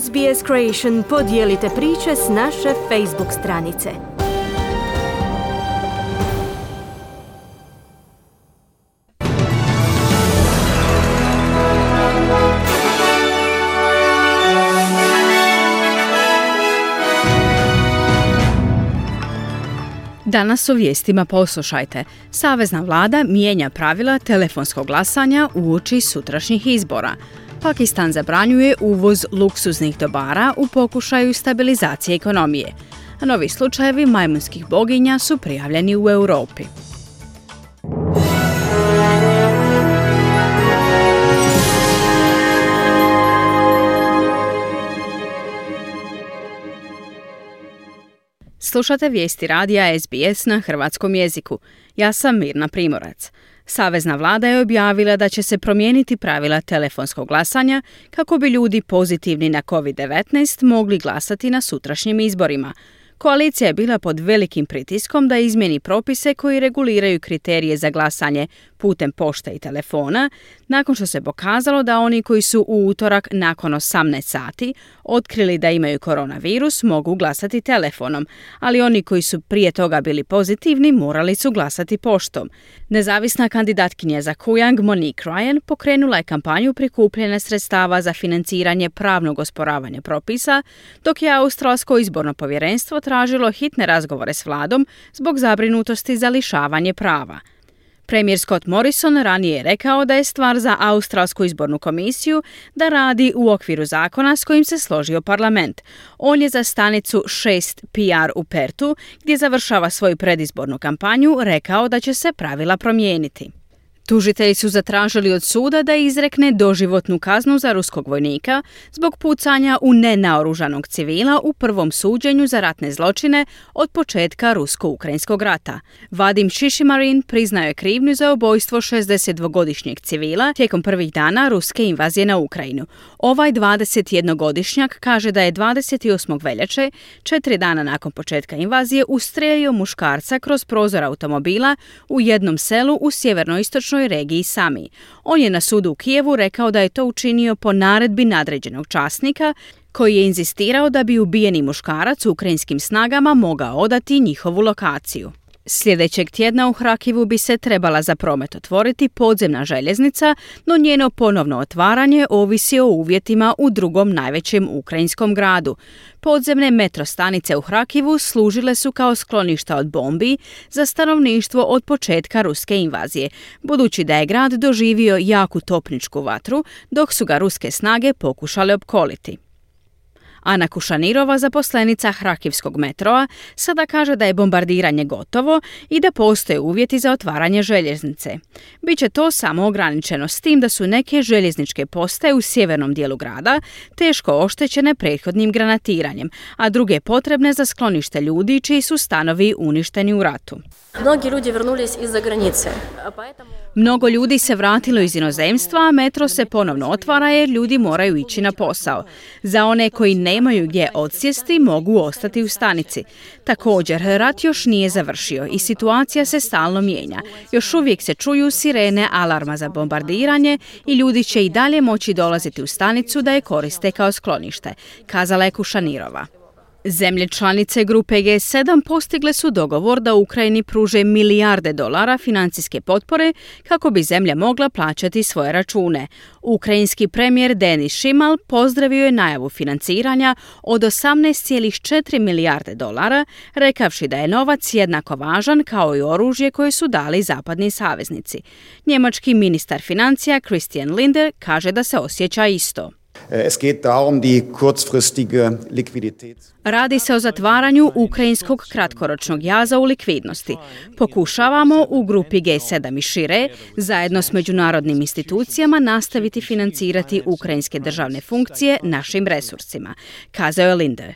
SBS Creation podijelite priče s naše Facebook stranice. Danas u vijestima poslušajte. Savezna vlada mijenja pravila telefonskog glasanja uoči sutrašnjih izbora. Pakistan zabranjuje uvoz luksuznih dobara u pokušaju stabilizacije ekonomije. A novi slučajevi majmunskih boginja su prijavljeni u Europi. Slušate vijesti radija SBS na hrvatskom jeziku. Ja sam Mirna Primorac. Savezna vlada je objavila da će se promijeniti pravila telefonskog glasanja kako bi ljudi pozitivni na COVID-19 mogli glasati na sutrašnjim izborima. Koalicija je bila pod velikim pritiskom da izmjeni propise koji reguliraju kriterije za glasanje putem pošte i telefona, nakon što se pokazalo da oni koji su u utorak nakon 18 sati otkrili da imaju koronavirus mogu glasati telefonom, ali oni koji su prije toga bili pozitivni morali su glasati poštom. Nezavisna kandidatkinja za Kujang Monique Ryan pokrenula je kampanju prikupljene sredstava za financiranje pravnog osporavanja propisa, dok je Australsko izborno povjerenstvo tražilo hitne razgovore s vladom zbog zabrinutosti za lišavanje prava. Premijer Scott Morrison ranije je rekao da je stvar za Australsku izbornu komisiju da radi u okviru zakona s kojim se složio parlament. On je za stanicu 6 PR u Pertu, gdje završava svoju predizbornu kampanju, rekao da će se pravila promijeniti. Tužitelji su zatražili od suda da izrekne doživotnu kaznu za ruskog vojnika zbog pucanja u nenaoružanog civila u prvom suđenju za ratne zločine od početka rusko-ukrajinskog rata. Vadim Šišimarin priznao je krivnju za ubojstvo 62-godišnjeg civila tijekom prvih dana ruske invazije na Ukrajinu. Ovaj 21-godišnjak kaže da je 28. veljače, četiri dana nakon početka invazije, ustrelio muškarca kroz prozor automobila u jednom selu u sjevernoistočnoj regiji Sami. On je na sudu u Kijevu rekao da je to učinio po naredbi nadređenog časnika koji je inzistirao da bi ubijeni muškarac u ukrajinskim snagama mogao odati njihovu lokaciju. Sljedećeg tjedna u Hrakivu bi se trebala za promet otvoriti podzemna željeznica, no njeno ponovno otvaranje ovisi o uvjetima u drugom najvećem ukrajinskom gradu. Podzemne metrostanice u Hrakivu služile su kao skloništa od bombi za stanovništvo od početka ruske invazije, budući da je grad doživio jaku topničku vatru dok su ga ruske snage pokušale opkoliti. Ana Kušanirova, zaposlenica Hrakivskog metroa, sada kaže da je bombardiranje gotovo i da postoje uvjeti za otvaranje željeznice. Biće to samo ograničeno s tim da su neke željezničke postaje u sjevernom dijelu grada teško oštećene prethodnim granatiranjem, a druge potrebne za sklonište ljudi čiji su stanovi uništeni u ratu. Mnogi ljudi vrnulis iz granice. Mnogo ljudi se vratilo iz inozemstva, a metro se ponovno otvara jer ljudi moraju ići na posao. Za one koji nemaju gdje odsjesti mogu ostati u stanici. Također, rat još nije završio i situacija se stalno mijenja. Još uvijek se čuju sirene alarma za bombardiranje i ljudi će i dalje moći dolaziti u stanicu da je koriste kao sklonište, kazala je Kušanirova. Zemlje članice grupe G7 postigle su dogovor da Ukrajini pruže milijarde dolara financijske potpore kako bi zemlja mogla plaćati svoje račune. Ukrajinski premijer Denis Šimal pozdravio je najavu financiranja od 18,4 milijarde dolara, rekavši da je novac jednako važan kao i oružje koje su dali zapadni saveznici. Njemački ministar financija Christian Linder kaže da se osjeća isto. Es geht darum, die kurzfristige Liquidität. Radi se o zatvaranju ukrajinskog kratkoročnog jaza u likvidnosti. Pokušavamo u grupi G7 i šire zajedno s međunarodnim institucijama nastaviti financirati ukrajinske državne funkcije našim resursima, kazao je Linde.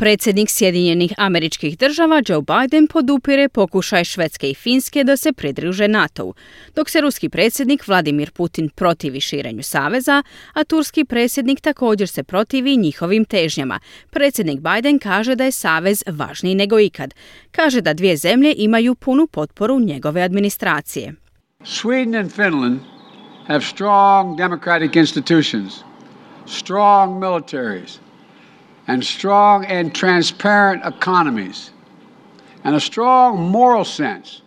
Predsjednik Sjedinjenih američkih država Joe Biden podupire pokušaj Švedske i Finske da se pridruže NATO-u, dok se ruski predsjednik Vladimir Putin protivi širenju saveza, a turski predsjednik također se protivi njihovim težnjama. Predsjednik Biden kaže da je savez važniji nego ikad. Kaže da dvije zemlje imaju punu potporu njegove Sweden and Finland have strong democratic institutions. strong militaries, and strong and transparent economies, and a strong moral sense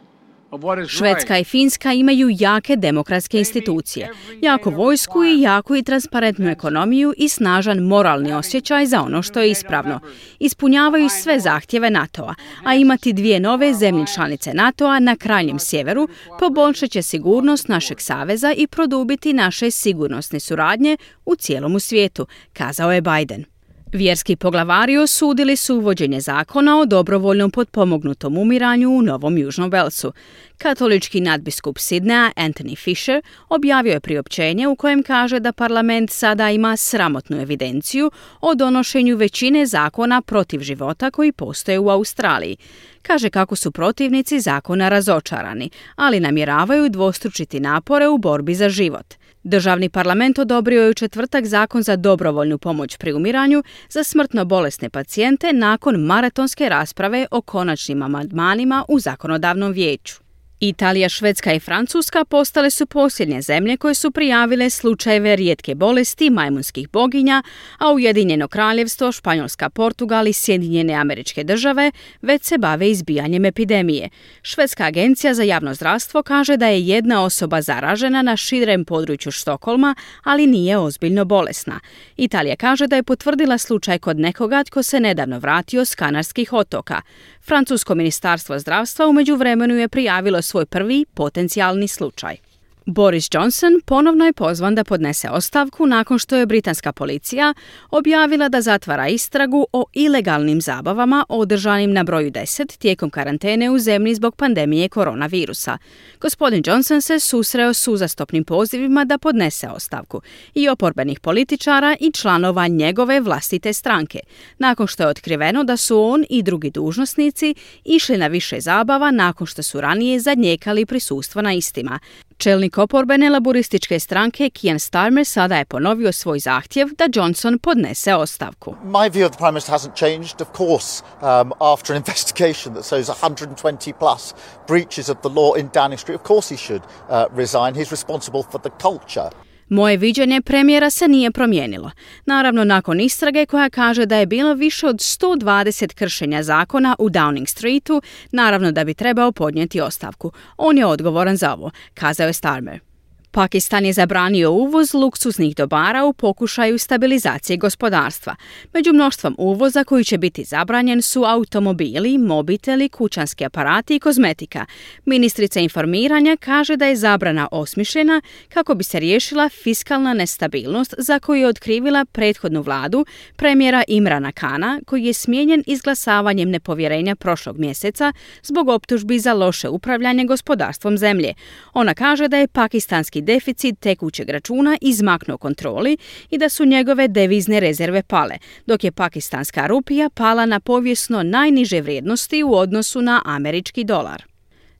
Švedska i Finska imaju jake demokratske institucije, jako vojsku i jaku i transparentnu ekonomiju i snažan moralni osjećaj za ono što je ispravno. Ispunjavaju sve zahtjeve NATO-a, a imati dvije nove zemlje članice NATO-a na krajnjem sjeveru poboljšat će sigurnost našeg saveza i produbiti naše sigurnosne suradnje u cijelom svijetu, kazao je Biden. Vjerski poglavari osudili su uvođenje zakona o dobrovoljnom potpomognutom umiranju u Novom Južnom Velsu. Katolički nadbiskup Sidneja Anthony Fisher objavio je priopćenje u kojem kaže da parlament sada ima sramotnu evidenciju o donošenju većine zakona protiv života koji postoje u Australiji. Kaže kako su protivnici zakona razočarani, ali namjeravaju dvostručiti napore u borbi za život. Državni parlament odobrio je u četvrtak zakon za dobrovoljnu pomoć pri umiranju za smrtno bolesne pacijente nakon maratonske rasprave o konačnim amandmanima u zakonodavnom vijeću. Italija, Švedska i Francuska postale su posljednje zemlje koje su prijavile slučajeve rijetke bolesti majmunskih boginja, a Ujedinjeno kraljevstvo, Španjolska, Portugal i Sjedinjene američke države već se bave izbijanjem epidemije. Švedska agencija za javno zdravstvo kaže da je jedna osoba zaražena na širem području Štokolma, ali nije ozbiljno bolesna. Italija kaže da je potvrdila slučaj kod nekoga tko se nedavno vratio s Kanarskih otoka. Francusko ministarstvo zdravstva u međuvremenu je prijavilo svoj prvi potencijalni slučaj. Boris Johnson ponovno je pozvan da podnese ostavku nakon što je britanska policija objavila da zatvara istragu o ilegalnim zabavama održanim na broju 10 tijekom karantene u zemlji zbog pandemije koronavirusa. Gospodin Johnson se susreo s uzastopnim pozivima da podnese ostavku i oporbenih političara i članova njegove vlastite stranke, nakon što je otkriveno da su on i drugi dužnosnici išli na više zabava nakon što su ranije zadnjekali prisustvo na istima. Čelnik oporbene laborističke stranke Kian Starmer sada je ponovio svoj zahtjev da Johnson podnese ostavku. My view of the Prime Minister hasn't changed, of course, um, after an investigation that shows 120 plus breaches of the law in Downing Street. Of course he should uh, resign. He's responsible for the culture. Moje viđenje premijera se nije promijenilo. Naravno, nakon istrage koja kaže da je bilo više od 120 kršenja zakona u Downing Streetu, naravno da bi trebao podnijeti ostavku. On je odgovoran za ovo, kazao je Starmer. Pakistan je zabranio uvoz luksuznih dobara u pokušaju stabilizacije gospodarstva. Među mnoštvom uvoza koji će biti zabranjen su automobili, mobiteli, kućanski aparati i kozmetika. Ministrica informiranja kaže da je zabrana osmišljena kako bi se riješila fiskalna nestabilnost za koju je otkrivila prethodnu vladu premijera Imrana Kana koji je smijenjen izglasavanjem nepovjerenja prošlog mjeseca zbog optužbi za loše upravljanje gospodarstvom zemlje. Ona kaže da je pakistanski deficit tekućeg računa izmaknuo kontroli i da su njegove devizne rezerve pale, dok je pakistanska rupija pala na povijesno najniže vrijednosti u odnosu na američki dolar.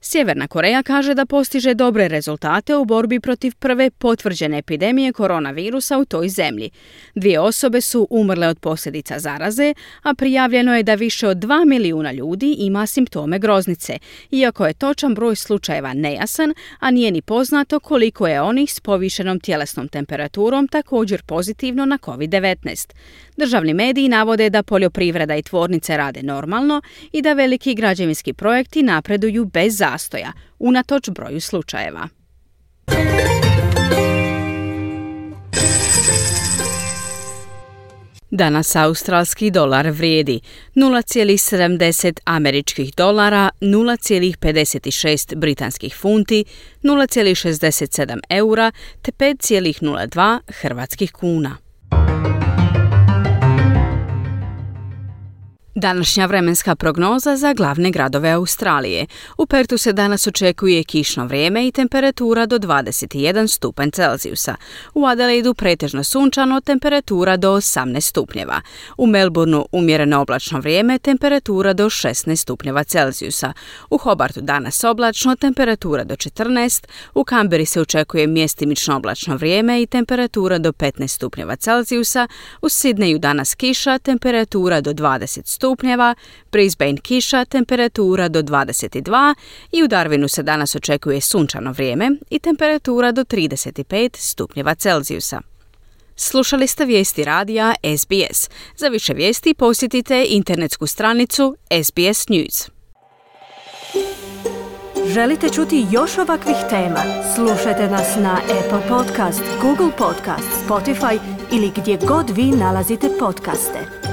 Sjeverna Koreja kaže da postiže dobre rezultate u borbi protiv prve potvrđene epidemije koronavirusa u toj zemlji. Dvije osobe su umrle od posljedica zaraze, a prijavljeno je da više od 2 milijuna ljudi ima simptome groznice, iako je točan broj slučajeva nejasan, a nije ni poznato koliko je onih s povišenom tjelesnom temperaturom također pozitivno na COVID-19. Državni mediji navode da poljoprivreda i tvornice rade normalno i da veliki građevinski projekti napreduju bez zastoja, unatoč broju slučajeva. Danas australski dolar vrijedi 0,70 američkih dolara, 0,56 britanskih funti, 0,67 eura te 5,02 hrvatskih kuna. Današnja vremenska prognoza za glavne gradove Australije. U Pertu se danas očekuje kišno vrijeme i temperatura do 21 stupanj Celzijusa. U Adelaidu pretežno sunčano, temperatura do 18 stupnjeva. U Melbourneu umjereno oblačno vrijeme, temperatura do 16 stupnjeva Celzijusa. U Hobartu danas oblačno, temperatura do 14. U Kamberi se očekuje mjestimično oblačno vrijeme i temperatura do 15 stupnjeva Celzijusa. U Sidneju danas kiša, temperatura do 20 stupnjeva stupnjeva, Brisbane kiša, temperatura do 22 i u Darwinu se danas očekuje sunčano vrijeme i temperatura do 35 stupnjeva Celzijusa. Slušali ste vijesti radija SBS. Za više vijesti posjetite internetsku stranicu SBS News. Želite čuti još ovakvih tema? Slušajte nas na Apple Podcast, Google Podcast, Spotify ili gdje god vi nalazite podcaste.